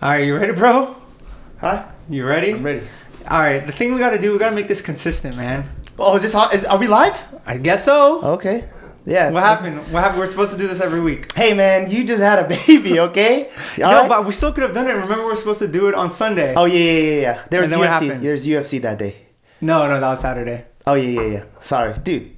All right, you ready, bro? Huh? You ready? I'm ready. All right, the thing we got to do, we got to make this consistent, man. Oh, is this hot? Is, are we live? I guess so. Okay. Yeah. What happened? What happened? We're supposed to do this every week. Hey, man, you just had a baby, okay? No, right? but we still could have done it. Remember, we are supposed to do it on Sunday. Oh, yeah, yeah, yeah, yeah. There was And then what UFC. There's UFC that day. No, no, that was Saturday. Oh, yeah, yeah, yeah. Sorry. Dude.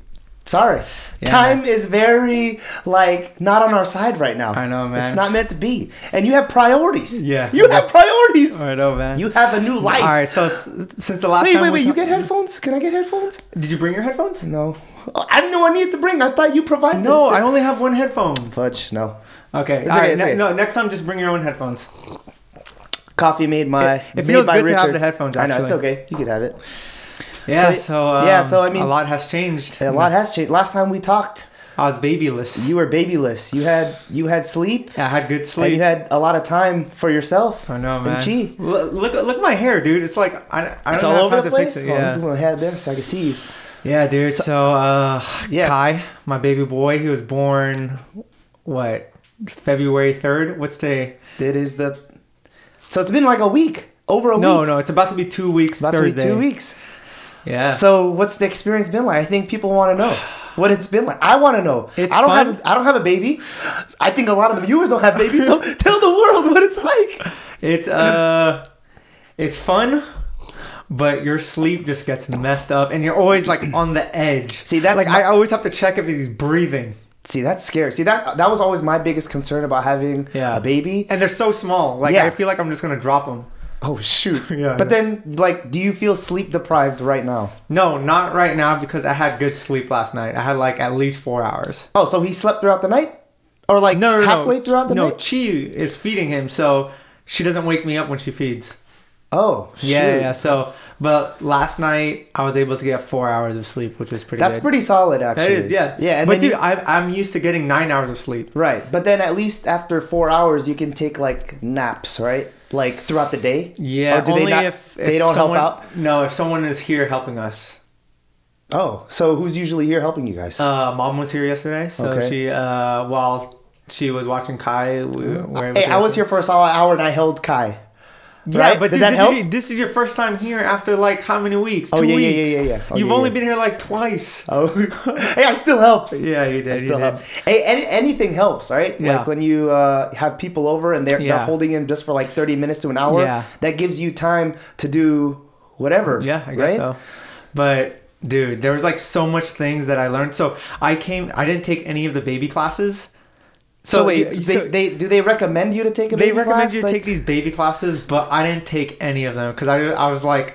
Sorry. Yeah, Time is very, like, not on our side right now. I know, man. It's not meant to be. And you have priorities. Yeah. You have priorities. I know, man. You have a new life. All right, so since the last Wait, time wait, wait. You get headphones? Can I get headphones? Did you bring your headphones? No. Oh, I didn't know I needed to bring. I thought you provided No. I only have one headphone. Fudge, no. Okay, It's all okay, right. ne- okay. No, next time just bring your own headphones. Coffee made my. It- it made feels by good to have the headphones, I know it's okay. You could have it. Yeah, So- so, um, yeah, so, I mean- a lot has changed. A lot has changed. Last time we talked, I was babyless. you were babyless. You had you had sleep, yeah, I had good and sleep. you had a lot of time for yourself. I know, and man. chi. Look, look, look at my hair, dude. It's like I, I It's don't all have over time the to place. fix it. Oh, Yeah, I'm head there so I can see you. yeah, dude. So, uh, Yeah. Kai, my baby boy, he was born what February third. What's today? It is the. So it's been like a week, over a No, week. no, no, it's about to be two weeks. About to be two weeks. Yeah. So what's the experience been like? I think people want to know what it's been like. I want to know. It's I don't fun. have I don't have a baby. I think a lot of the viewers don't have babies. So tell the world what it's like. It's uh, it's fun, but your sleep just gets messed up, and you're always like on the edge. See, that's like my- I always have to check if he's breathing, See, that's scary. See that that was always my biggest concern about having Yeah. a baby. and they're so small. Like Yeah. I feel like I'm just gonna drop them. Oh shoot. Yeah, But yeah. then like do you feel sleep deprived right now? No, not right now because I had good sleep last night. I had like at least four hours. Oh, so he slept throughout the night? Or like No, no, halfway no. throughout the no, night? Chi is feeding him, so she doesn't wake me up when she feeds. Oh, shoot. Yeah, yeah, yeah. So, but last night I was able to get four hours of sleep, which is pretty. That's good. pretty solid actually. is, yeah, Yeah, and but dude, you- I'm I'm used to getting nine hours of sleep. Right, but then at least after four hours, you can take like naps, right? Like throughout the day. Yeah, Or do only they not- if, if they don't help out? No, if someone is here helping us. Oh, so who's usually here helping you guys? Uh, mom was here yesterday, so Okay. she uh while she was watching Kai, we, we hey, I was here for a solid hour and I held Kai. Yeah, right? but Did dude, that this, help? Is your, this is your first time here after like how many weeks? Oh, Two yeah, yeah, weeks. yeah, yeah, yeah. Oh, You've yeah, only yeah. been here like twice. Oh, hey, I still helped. Yeah, you did. You still help. Hey, any, anything helps, right? Yeah. Like when you uh, have people over and they're, they're holding him just for like 30 minutes to an hour, Yeah. that gives you time to do whatever. Yeah, I guess right? so. But dude, there was like so much things that I learned. So I came. I didn't take any of the baby classes. So, wait, y- they, so they do they recommend you to take a they recommend class? you to Like- take these baby classes, but I didn't take any of them because I I was like,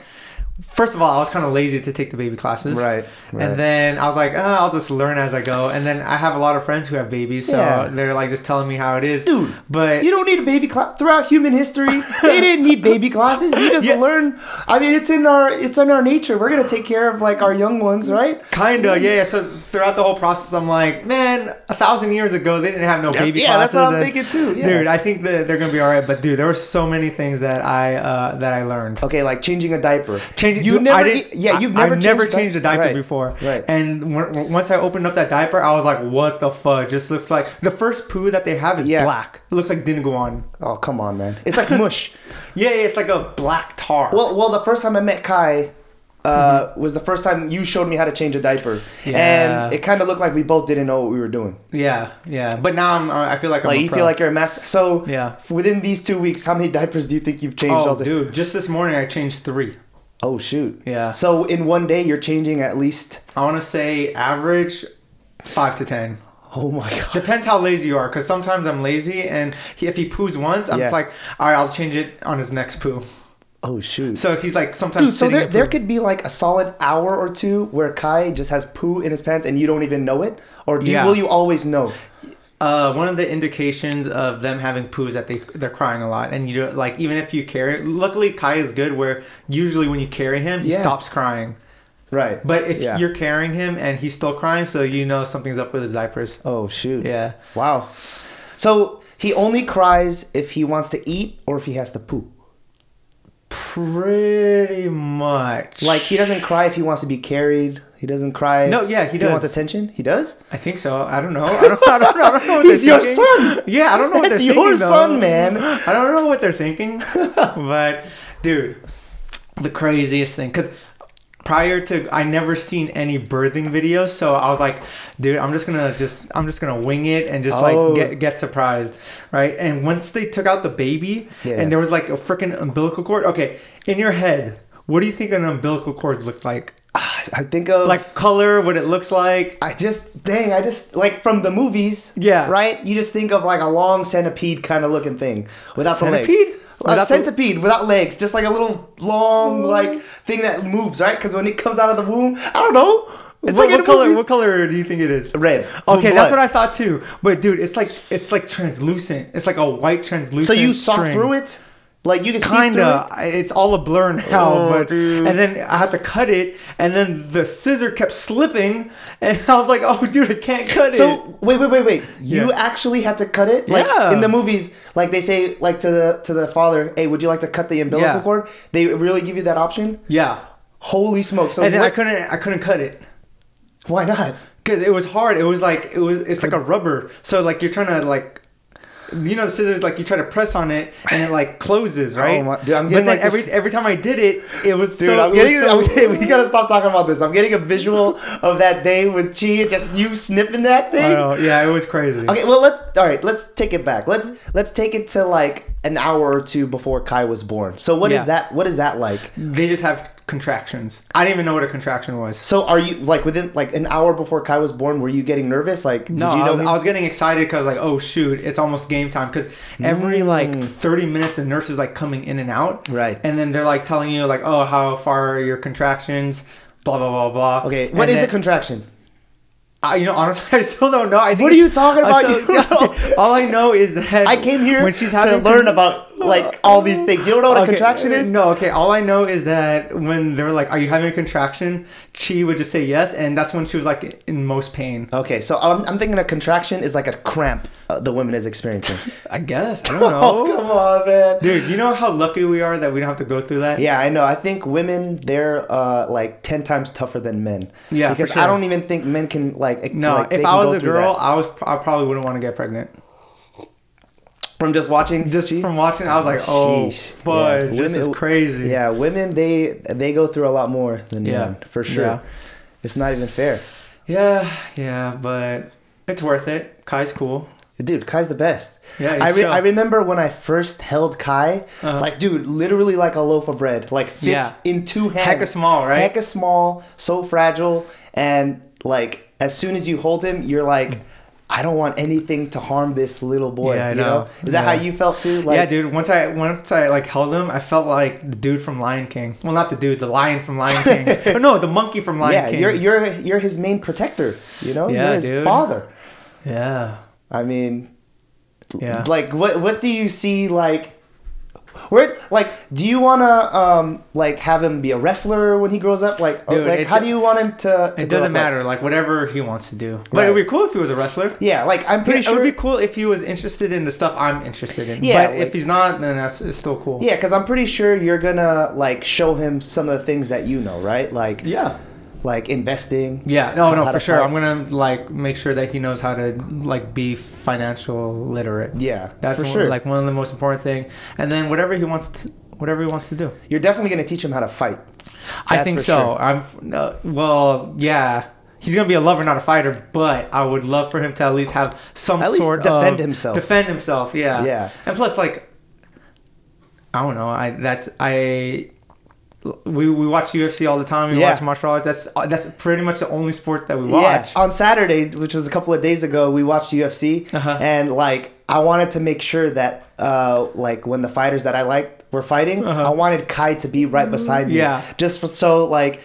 first of all, I was kind of lazy to take the baby classes. Right, right. And then I was like, oh, I'll just learn as I go. And then I have a lot of friends who have babies, so Yeah. they're like just telling me how it is. Dude, but You don't need a baby class throughout human history. they didn't need baby classes. You just Yeah. learn. I mean, it's in our it's in our nature. We're gonna take care of like our young ones, right? Kinda, yeah, yeah. So throughout the whole process, I'm like, man, a thousand years ago, they didn't have no baby yeah, that's what I'm thinking too. Dude, I think that they're gonna be all right. But dude, there were so many things that I uh, that I learned. Okay, like changing a diaper. Changing, You never, I didn't, yeah, you've never I've never changed changed a diaper Right, before. Right. And when, once I opened up that diaper, I was like, what the fuck? Just looks like the first poo that they have is Yeah. black. It looks like didn't go on. oh come on, man! It's like mush. Yeah, yeah, it's like a black tar. well, well, the first time I met Kai. Uh, was the first time you showed me how to change a diaper, Mm-hmm. Yeah. and it kind of looked like we both didn't know what we were doing. yeah, yeah. But now I'm, uh, I feel like I'm Like you pro. feel like you're a master. So Yeah. within these two weeks, how many diapers do you think you've changed? Oh, dude, just this morning I changed three. Oh shoot. Yeah. So in one day, you're changing at least. I want to say average five to ten. Oh my god. Depends how lazy you are, because sometimes I'm lazy, and he, if he poos once, I'm Yeah. just like, all right, I'll change it on his next poo. Oh shoot. So if he's like sometimes Dude, so there, there could be like a solid hour or two where Kai just has poo in his pants and you don't even know it, or do you, will you always know? Uh, one of the indications of them having poo is that they they're crying a lot, and you don't like even if you carry. Luckily, Kai is good. Where usually when you carry him, he Yeah. stops crying. Right. But if Yeah. you're carrying him and he's still crying, so you know something's up with his diapers. oh shoot. Yeah. Wow. So he only cries if he wants to eat or if he has to poo. Pretty much. Like he doesn't cry if he wants to be carried. He He doesn't cry. No, yeah, he if wants does. attention. He does. I think so. I don't know. I don't, I don't, I don't know. He's your thinking. son. Yeah, I don't know what That's they're your thinking. though. son, man. I don't know what they're thinking. but dude, the craziest thing because prior to I never seen any birthing videos, so I was like, dude, I'm just gonna just I'm just gonna wing it and just Oh. like get oh. get surprised, right? And once they took out the baby Yeah. and there was like a freaking umbilical cord. Okay, in your head, what do you think an umbilical cord looks like? I think of Like color, what it looks like. I just dang, I just like from the movies. Yeah. Right? You just think of like a long centipede kind of looking thing without the Centipede? legs. A Without the- centipede without legs, just like a little long like thing that moves, right? Because when it comes out of the womb, I don't know. It's what, like what color? movies. What color do you think it is? red. Okay, that's what I thought too. But dude, it's like it's like translucent. It's like a white translucent. So you saw string. through it, like you can see Kinda. through it. I- It's all a blur now. Oh, but dude. and then I had to cut it, and then the scissor kept slipping, and I was like, "Oh, dude, I can't cut it." So wait, wait, wait, wait. You Yeah. actually had to cut it? Like Yeah. in the movies, like they say, like to the to the father, "Hey, would you like to cut the umbilical Yeah. cord?" They really give you that option. yeah, Holy smoke! So and then I couldn't, I couldn't cut it. why not? Because it was hard. It was like it was. It's like a rubber. So like you're trying to like, you know, the scissors like you try to press on it and it like closes, oh right? Oh my- dude, I'm but then like, every this- every time I did it, it was Dude, so. I'm getting. so- I'm getting- we gotta stop talking about this. I'm getting a visual of that day with Chi, just you sniffing that I thing. know, yeah, it was crazy. Okay, well let's all right. Let's take it back. Let's let's take it to like an hour or two before Kai was born. So what is Yeah. that? What is that like? They just have contractions. I didn't even know what a contraction was. So are you like within like an hour before Kai was born? Were you getting nervous? Like No, did you I, know was, I was getting excited because like, oh shoot, it's almost game time. Because every mm. like thirty minutes, the nurse is like coming in and out, Right. And then they're like telling you like, oh, how far are your contractions? Blah blah blah blah. Okay, And what is then- a contraction? I, you know, honestly, I still don't know. I think What are you talking about? so- You know? all I know is that I came here when she's having to learn con- about like all these things. You don't know what a Okay, contraction is? No, okay. All I know is that when they're like, "Are you having a contraction?" Chi would just say yes, and that's when she was like in most pain. Okay, so I'm, I'm thinking a contraction is like a cramp uh, the woman is experiencing. I guess. I don't oh, know. come on, man. Dude, you know how lucky we are that we don't have to go through that? Yeah, I know. I think women they're uh, like ten times tougher than men. Yeah, for because sure. I don't even think men can like. No, like, they if can I go was a girl. I was I probably wouldn't want to get pregnant. From just watching, Just from watching, I was like, oh, Sheesh. fudge, Yeah. this is crazy. Yeah, women they they go through a lot more than Yeah. men for sure. Yeah. It's not even fair, yeah, yeah, but it's worth it. Kai's cool. dude. Kai's the best. Yeah, he's I, re- I remember when I first held Kai, Uh-huh. like dude, literally like a loaf of bread, like fits Yeah. in two hands. Hecka small, right? Hecka small, so fragile, and like as soon as you hold him, you're like, I don't want anything to harm this little boy. Yeah, I you know. Is that Yeah. how you felt too? Like, yeah, dude. Once I once I like held him, I felt like the dude from Lion King. Well, not the dude, the lion from Lion King. oh, no, the monkey from Lion yeah, King. you're you're you're his main protector. You know, Yeah, you're his dude. father. yeah, I mean, yeah. like what what do you see like? Where like do you want to um like have him be a wrestler when he grows up? Like, or, Dude, like it- how do you want him to? to It doesn't up? Like- matter, like whatever he wants to do. But Right. it would be cool if he was a wrestler. yeah, like I'm pretty it sure. It would be cool if he was interested in the stuff I'm interested in. Yeah, but like- if he's not, then that's it's still cool. Yeah, because I'm pretty sure you're gonna like show him some of the things that you know, right? Like yeah, like investing. yeah. No, How no, for sure. fight. I'm gonna like make sure that he knows how to like be financial literate. Yeah, That's for one- sure. like one of the most important thing. And then whatever he wants, to, whatever he wants to do. you're definitely gonna teach him how to fight. I think so. sure. I'm uh, well, yeah. He's gonna be a lover, not a fighter. But I would love for him to at least have some At least sort defend of defend himself. Defend himself, yeah. Yeah. And plus, like, I don't know. I that's I. We, we watch UFC all the time. We Yeah. watch martial arts. That's that's pretty much the only sport that we watch. Yeah, on Saturday, which was a couple of days ago, we watched UFC, Uh-huh. and like I wanted to make sure that uh like when the fighters that I liked were fighting, Uh-huh. I wanted Kai to be right beside me. Yeah. just for so like.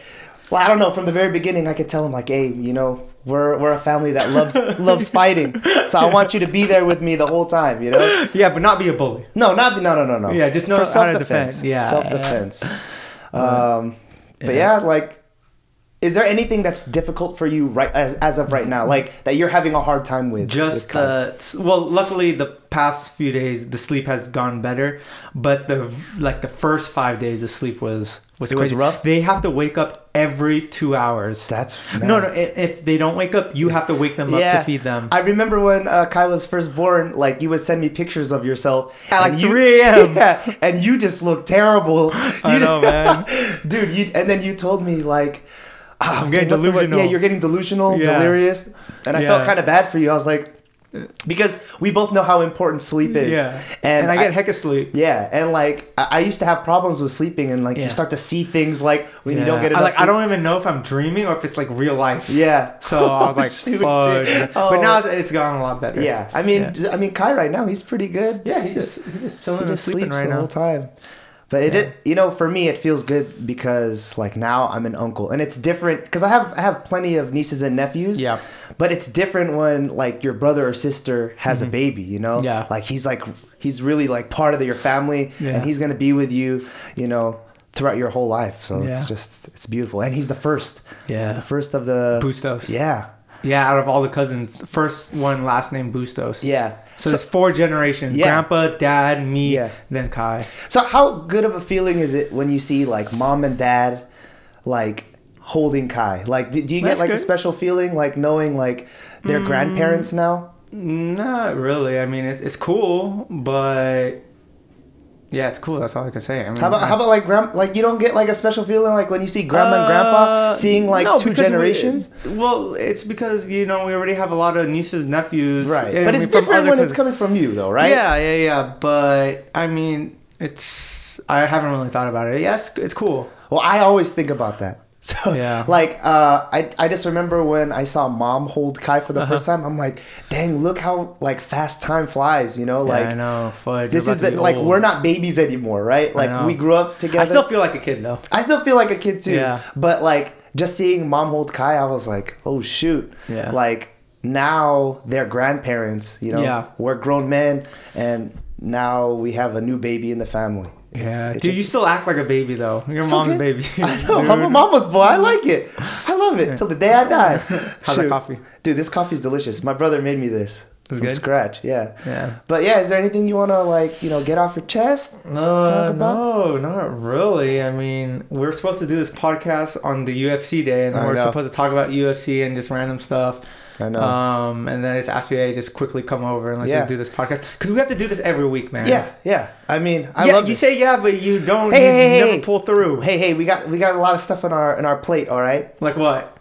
Well, I don't know. From the very beginning, I could tell him like, "Hey, you know, we're we're a family that loves loves fighting, so I want you to be there with me the whole time." You know? Yeah, but not be a bully. No, not no no no no. Yeah, just know for self defense. Yeah. self defense. Um, but Yeah. yeah, like is there anything that's difficult for you right as, as of right now, like that you're having a hard time with? Just with uh, well, luckily the past few days the sleep has gone better, but the like the first five days the sleep was was It was crazy. rough? They have to wake up every two hours. that's no, man. no. i- If they don't wake up, you have to wake them up to feed them. I remember when uh, Kai was first born, like you would send me pictures of yourself At, and like, you- 3 a.m.. Yeah, and you just look terrible. I You- know, man. dude. You and then you told me like, ah, I'm getting what's the word? delusional. Yeah, you're getting delusional, Yeah. delirious, and I felt kind of bad for you. I was like, because we both know how important sleep is. yeah, and, and, I get heck of sleep. yeah, and like I, I used to have problems with sleeping, and like Yeah. you start to see things like when you don't get I, enough. like I don't even know if I'm dreaming or if it's like real life. Yeah. So I was like, Shoot, fuck. dude. But Oh. now it's, it's gotten a lot better. Yeah, I mean, Yeah. I mean, Kai right now he's pretty good. Yeah, he just he's just chilling He and just sleeping sleeps right the now. whole time. But it, Yeah. it, you know, for me, it feels good because like now I'm an uncle, and it's different because I have I have plenty of nieces and nephews. Yeah. But it's different when like your brother or sister has a baby. You know. Mm-hmm. Yeah. Like he's like he's really like part of your family, Yeah. and he's gonna be with you. You know. Throughout your whole life, so it's just it's beautiful, and he's the first, Yeah. the first of the Bustos. Yeah, Yeah, out of all the cousins, first one last name Bustos. yeah. So, it's four generations: Yeah. grandpa, dad, me, Yeah. then Kai. So how good of a feeling is it when you see like mom and dad like holding Kai? Like do, do you get That's like a special feeling like knowing like they're mm. grandparents now? Not really. I mean, it's it's cool, but yeah, it's cool. That's all I can say. I mean, How about how about like grand like you don't get like a special feeling like when you see grandma and grandpa Uh, seeing like no, two because we- generations? well, it's because you know we already have a lot of nieces, nephews, right. But it's different when it's coming from you though, right? Yeah, yeah, yeah. But I mean, it's I haven't really thought about it. Yes, it's cool. Well, I always think about that. So Yeah. like uh I I just remember when I saw mom hold Kai for the Uh-huh. first time, I'm like, dang, look how like fast time flies, you know? Like yeah, I know. Fudge. this is the like old. we're not babies anymore, right? Like we grew up together. I still feel like a kid though. I still feel like a kid too. Yeah. But like just seeing mom hold Kai, I was like, oh shoot. Yeah. Like now they're grandparents, you know. Yeah. We're grown men and now we have a new baby in the family. It's- Yeah, it's dude, you still act like a baby though. Your it's mom's okay. baby. I know. dude. I'm a mama's boy. I like it. I love it till the day I die. How's that coffee? Dude, this coffee's delicious. My brother made me this from good? scratch. Yeah. Yeah. But yeah, is there anything you want to like, you know, get off your chest? No, uh, no, not really. I mean, we're supposed to do this podcast on the UFC day, and I we're know. supposed to talk about UFC and just random stuff. I know. Um, and then it's asked me, hey, just quickly come over and let's Yeah. just do this podcast because we have to do this every week, man. yeah, yeah. I mean, I yeah, love you this. say yeah, but you don't. Hey, you hey, never hey. pull through. Hey, hey, we got we got a lot of stuff on our on our plate. All right. Like what?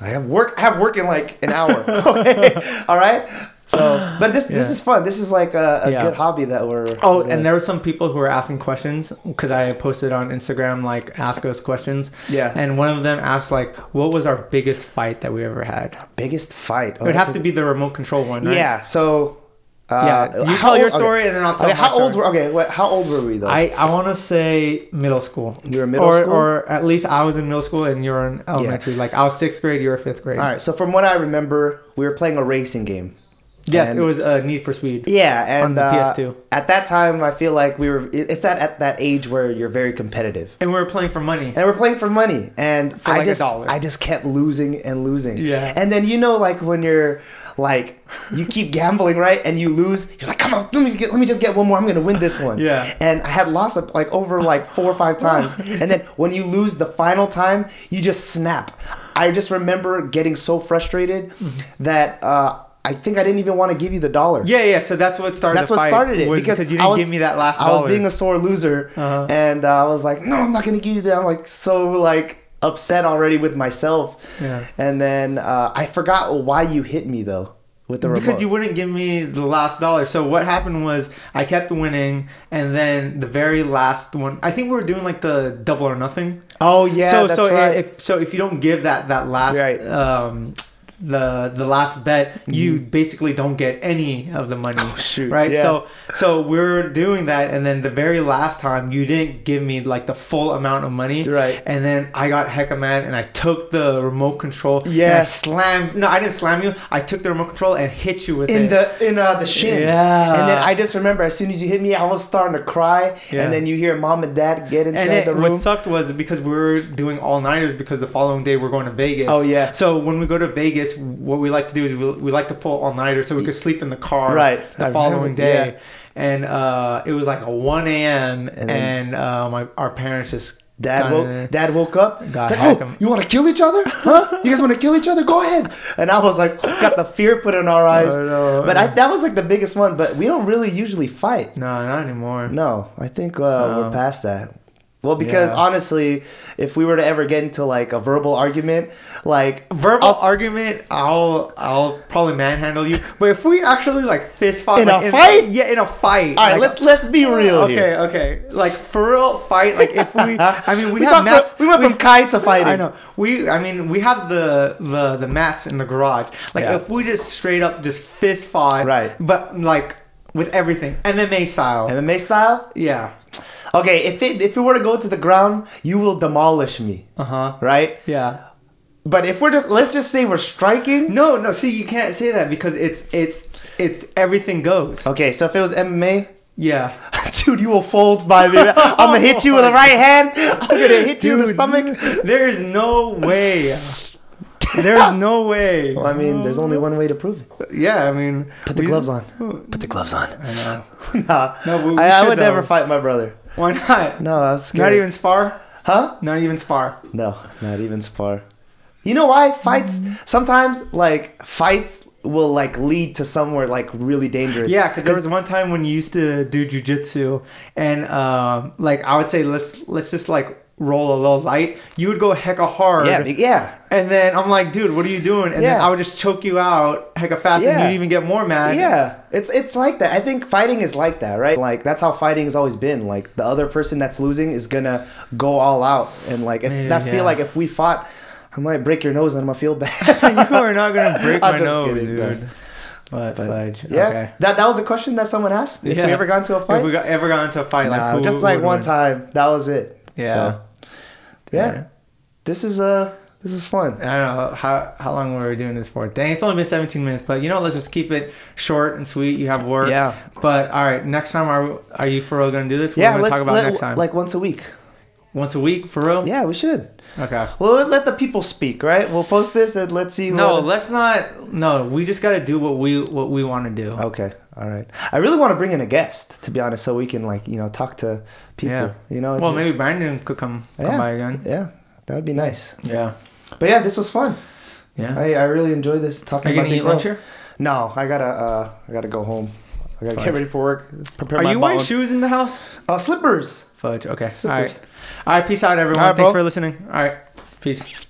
I have work. I have work in like an hour. okay. All right. So, but this this is fun. This is like a, a Yeah. good hobby that we're. Oh, and there were some people who were asking questions because I posted on Instagram like ask us questions, yeah. and one of them asked like, "What was our biggest fight that we ever had?" biggest fight. Oh, it would that's have a- to be the remote control one, right? Yeah. So. Uh, yeah. You how tell your okay. story, and then I'll tell Okay, my how story. old were okay? What, how old were we though? I, I want to say middle school. you were middle or, school. or at least I was in middle school and you were in elementary. Like I was sixth grade, you were fifth grade. All right. So from what I remember, we were playing a racing game. Yes, And- it was uh, Need for Speed. Yeah, and On the uh, PS2. At that time, I feel like we were. It's at at that age where you're very competitive, And we were playing for money. and we're playing for money. And For I like a just, dollar. I just kept losing and losing. Yeah. And then you know, like when you're like, you keep gambling, right? And you lose. You're like, come on, let me get, let me just get one more. I'm gonna win this one. Yeah. And I had lost like over like four or five times. and then when you lose the final time, you just snap. I just remember getting so frustrated Mm-hmm. that uh, I think I didn't even want to give you the dollar. Yeah, yeah. So that's what started. That's what started it was because you didn't was- give me that last I was dollar. being a sore loser, Uh-huh. and uh, I was like, "No, I'm not gonna give you that." I'm like so like upset already with myself, yeah. and then uh, I forgot why you hit me though with the remote. Because you wouldn't give me the last dollar. So what happened was I kept winning, and then the very last one. I think we were doing like the double or nothing. oh yeah, so that's so right. if so if you don't give that that last Right. um the the last bet, you basically don't get any of the money. Mm-hmm. Oh, shoot. Right. Yeah. So so we're doing that, and then the very last time you didn't give me like the full amount of money. Right. And then I got hecka mad, and I took the remote control. And I Yes. slammed. No, I didn't slam you. I took the remote control and hit you with in it. the in uh, the shin. Yeah. And then I just remember as soon as you hit me, I was starting to cry. Yeah. And then you hear mom and dad get inside and it, the what sucked was because we were doing all nighters because the following day we're going to Vegas. Oh, yeah. So when we go to Vegas, what we like to do is we, we like to pull all nighters so we could sleep in the car. Right. The I following remember, day, yeah. and uh, it was like a one a.m. And and, uh, my our parents just Dad woke. Dad woke up. Got It's like, hack oh, 'em." you want to kill each other? Huh? You guys want to kill each other? Go ahead. And I was like, got the fear put in our eyes. I know, But I I, that was like the biggest one. But we don't really usually fight. No, not anymore. No, I think uh, No. we're past that. Well, because Yeah. honestly, if we were to ever get into like a verbal argument, like Verbal I'll argument, I'll I'll probably manhandle you. But if we actually like fist fight In like, a fight? yeah, in a fight. all right, like, let's let's be real okay, here. okay. Like for real fight. Like if we, I mean, we, We, have mats. from, we went from kite to fighting. I know. We, I mean, we have the the the mats in the garage. Like Yeah. if we just straight up just fist fight, Right. But like with everything MMA style. MMA style. yeah. Okay, if it if it were to go to the ground, you will demolish me, Uh huh. right? Yeah. But if we're just let's just say we're striking. No, no. See, you can't say that because it's it's it's everything goes. Okay, so if it was MMA, Yeah. dude, you will fold by me. I'm gonna hit you with the right hand. I'm gonna hit you in the stomach. There is no way. There's no way. Well, I mean, there's only one way to prove it. Yeah, I mean, Put the we- gloves on. Put the gloves on. I know. nah, No, I, I would never fight my brother. Why not? No, I was scared. Not even spar. huh? Not even spar. No, not even spar. You know why fights? Sometimes like fights will like lead to somewhere like really dangerous. Yeah, because there was one time when you used to do jujitsu, and um, like I would say, let's let's just like roll a little light. You would go hecka hard. yeah, yeah. And then I'm like, dude, what are you doing? And then Yeah. I would just choke you out hecka fast, and you'd even get more mad. Yeah, it's it's like that. I think fighting is like that, right? Like that's how fighting has always been. Like the other person that's losing is gonna go all out, and like if Maybe, that's yeah. feel like if we fought, I might break your nose and I'm gonna feel bad. you are not gonna break my nose, kidding, dude. But, But, fudge. yeah, Okay. that that was a question that someone asked. If Yeah. we ever got into a fight, If we got, ever got into a fight, like Nah, who, just like one time, that was it. Yeah. So, yeah. This is uh this is fun. I don't know how how long were we doing this for. Dang, it's only been 17 minutes, but you know, let's just keep it short and sweet. You have work. Yeah. But all right, next time are are you for real gonna do this? What Yeah, are we gonna let's talk about let, next time. like once a week. Once a week for real. Yeah, we should. Okay. Well, let, let the people speak, right? We'll post this and let's see. No, what- let's not. No, we just gotta do what we what we want to do. Okay, all right. I really want to bring in a guest, to be honest, so we can like you know talk to people. Yeah. You know. Well, maybe Brandon could come come Yeah. by again. Yeah, that would be nice. Yeah. But yeah, this was fun. Yeah. I, I really enjoyed this Are talking you about Big eat lunch here? No, I gotta uh I gotta go home. I gotta Fine. get ready for work. Prepare Are my you wearing shoes in the house? Uh, slippers. Fudge. Okay. Slippers. right. All right. Peace out, everyone. All right, Thanks for listening. All right. Peace.